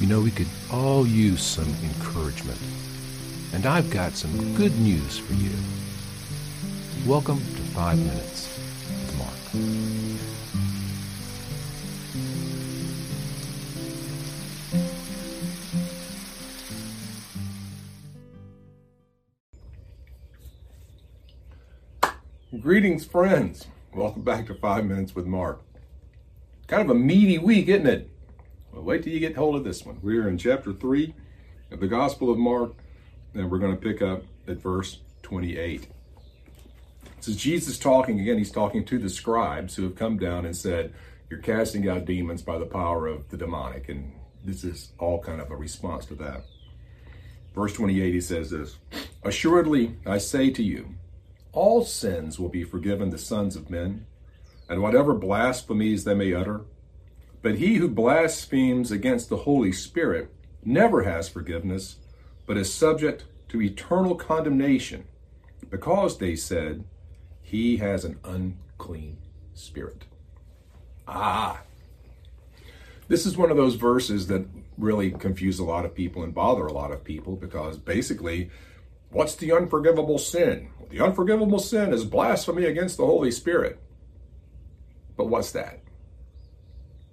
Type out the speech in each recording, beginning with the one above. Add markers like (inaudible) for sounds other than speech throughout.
You know, we could all use some encouragement. And I've got some good news for you. Welcome to Five Minutes with Mark. Greetings, friends. Welcome back to Five Minutes with Mark. Kind of a meaty week, isn't it? Well, wait till you get hold of this one. We're in chapter 3 of the Gospel of Mark, and we're going to pick up at verse 28. This is Jesus talking again. He's talking to the scribes who have come down and said, You're casting out demons by the power of the demonic. And this is all kind of a response to that. Verse 28, he says this Assuredly, I say to you, all sins will be forgiven the sons of men, and whatever blasphemies they may utter. But he who blasphemes against the Holy Spirit never has forgiveness, but is subject to eternal condemnation, because they said, He has an unclean spirit. Ah. This is one of those verses that really confuse a lot of people and bother a lot of people because basically, what's the unforgivable sin? The unforgivable sin is blasphemy against the Holy Spirit. But what's that?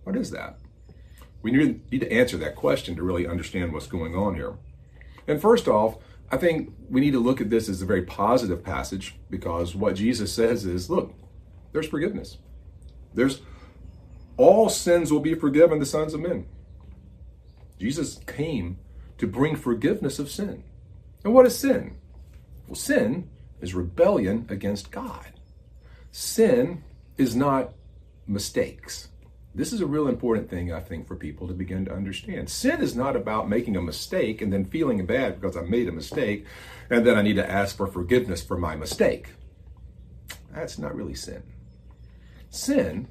What is that? We need to answer that question to really understand what's going on here. And first off, I think we need to look at this as a very positive passage because what Jesus says is look, there's forgiveness. There's all sins will be forgiven the sons of men. Jesus came to bring forgiveness of sin. And what is sin? Well, sin is rebellion against God. Sin is not mistakes. This is a real important thing, I think, for people to begin to understand. Sin is not about making a mistake and then feeling bad because I made a mistake and then I need to ask for forgiveness for my mistake. That's not really sin. Sin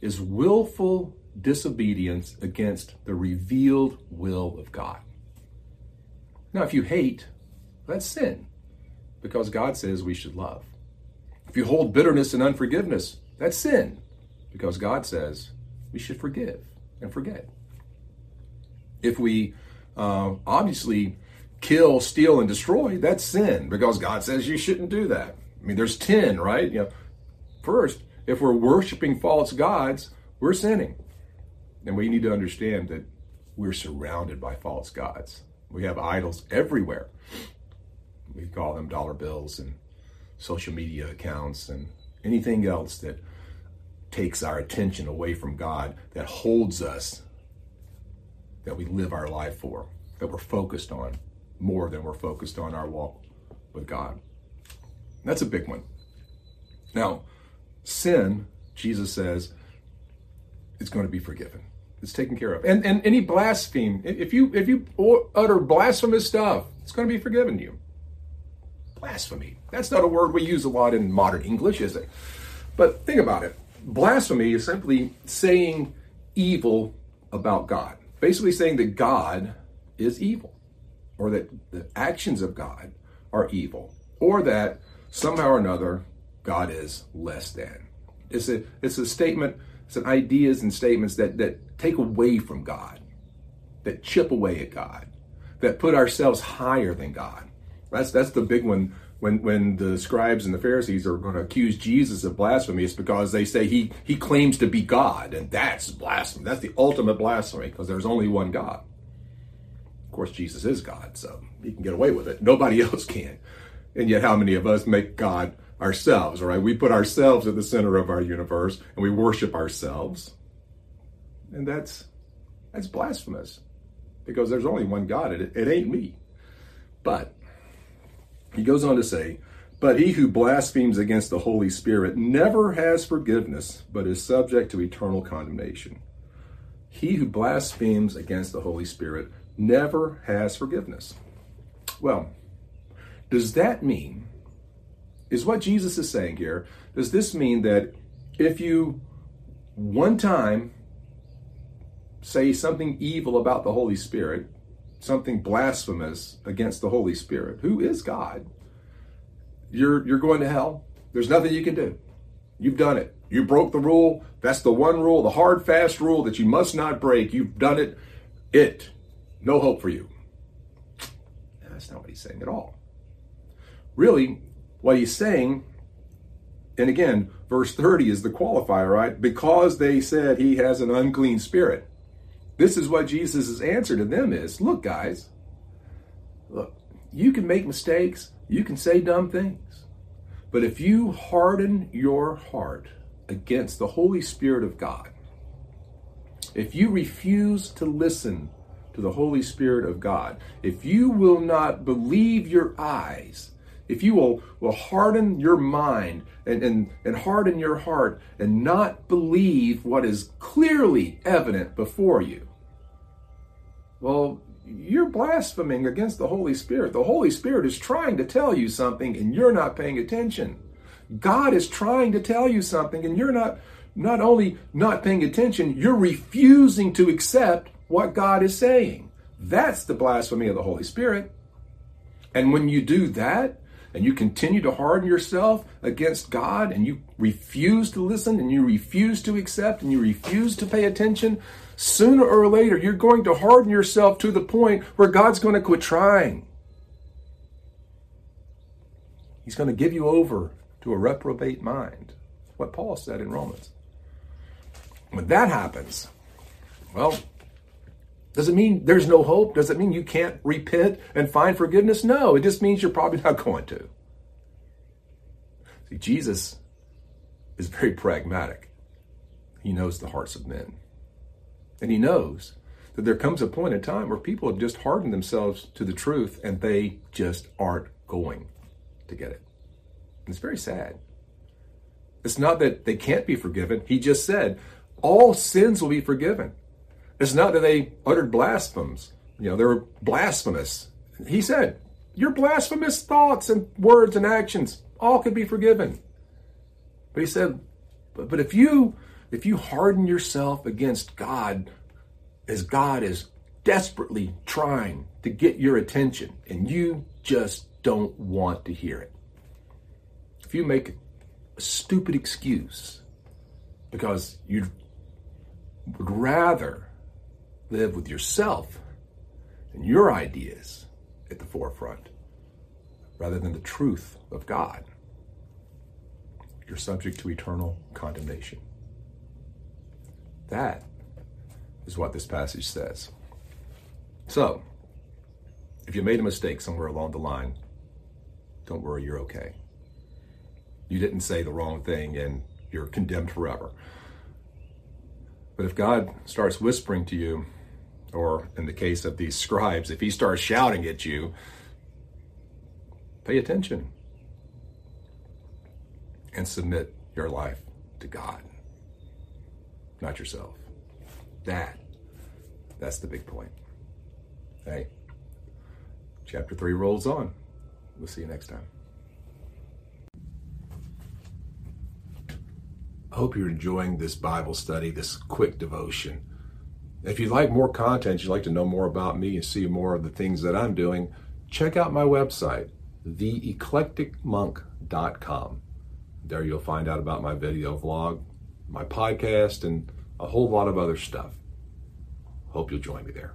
is willful disobedience against the revealed will of God. Now, if you hate, that's sin because God says we should love. If you hold bitterness and unforgiveness, that's sin because God says we should forgive and forget. If we uh, obviously kill, steal, and destroy, that's sin because God says you shouldn't do that. I mean, there's 10, right? You know, first, if we're worshiping false gods, we're sinning. And we need to understand that we're surrounded by false gods. We have idols everywhere. We call them dollar bills and social media accounts and anything else that takes our attention away from God, that holds us, that we live our life for, that we're focused on more than we're focused on our walk with God. That's a big one. Now, sin, Jesus says, is going to be forgiven. It's taken care of. And and any blaspheme, if you if you utter blasphemous stuff, it's going to be forgiven you. Blasphemy. That's not a word we use a lot in modern English, is it? But think about it. Blasphemy is simply saying evil about God. Basically saying that God is evil or that the actions of God are evil or that somehow or another God is less than. It's a it's a statement, it's an ideas and statements that that take away from God, that chip away at God, that put ourselves higher than God. That's that's the big one when when the scribes and the Pharisees are going to accuse Jesus of blasphemy. It's because they say he he claims to be God, and that's blasphemy. That's the ultimate blasphemy because there's only one God. Of course, Jesus is God, so he can get away with it. Nobody (laughs) else can. And yet, how many of us make God ourselves? Right, we put ourselves at the center of our universe, and we worship ourselves, and that's that's blasphemous because there's only one God. It, it ain't me. But he goes on to say, But he who blasphemes against the Holy Spirit never has forgiveness, but is subject to eternal condemnation. He who blasphemes against the Holy Spirit never has forgiveness. Well, does that mean, is what Jesus is saying here, does this mean that if you one time say something evil about the Holy Spirit, something blasphemous against the Holy Spirit, who is God, you're you're going to hell. There's nothing you can do. You've done it. You broke the rule. That's the one rule, the hard, fast rule that you must not break. You've done it. It. no hope for you. That's not what he's saying at all. Really, what he's saying, and again, verse 30 is the qualifier, right? Because they said he has an unclean spirit. This is what Jesus' answer to them is. Look, guys, look, you can make mistakes, you can say dumb things, but if you harden your heart against the Holy Spirit of God, if you refuse to listen to the Holy Spirit of God, if you will not believe your eyes, if you will, will harden your mind and, and, and harden your heart and not believe what is clearly evident before you, well, you're blaspheming against the Holy Spirit. The Holy Spirit is trying to tell you something and you're not paying attention. God is trying to tell you something and you're not not only not paying attention, you're refusing to accept what God is saying. That's the blasphemy of the Holy Spirit. And when you do that, and you continue to harden yourself against God, and you refuse to listen, and you refuse to accept, and you refuse to pay attention, sooner or later, you're going to harden yourself to the point where God's going to quit trying. He's going to give you over to a reprobate mind. What Paul said in Romans. When that happens, well, does it mean there's no hope? Does it mean you can't repent and find forgiveness? No, it just means you're probably (laughs) not going to. See, Jesus is very pragmatic. He knows the hearts of men. And he knows that there comes a point in time where people have just hardened themselves to the truth and they just aren't going to get it. It's very sad. It's not that they can't be forgiven. He just said, all sins will be forgiven. It's not that they uttered blasphemies. You know, they were blasphemous. He said, your blasphemous thoughts and words and actions all could be forgiven. But he said, but, but if you if you harden yourself against God as God is desperately trying to get your attention and you just don't want to hear it. If you make a stupid excuse because you would rather live with yourself and your ideas at the forefront rather than the truth of God, you're subject to eternal condemnation. That is what this passage says. So, if you made a mistake somewhere along the line, don't worry, you're okay. You didn't say the wrong thing and you're condemned forever. But if God starts whispering to you, or in the case of these scribes, if he starts shouting at you, pay attention and submit your life to God, not yourself. That, that's the big point. Hey, chapter 3 rolls on. We'll see you next time. I hope you're enjoying this Bible study, this quick devotion. If you'd like more content, you'd like to know more about me and see more of the things that I'm doing, check out my website, theeclecticmonk.com. There you'll find out about my video vlog, my podcast, and a whole lot of other stuff. Hope you'll join me there.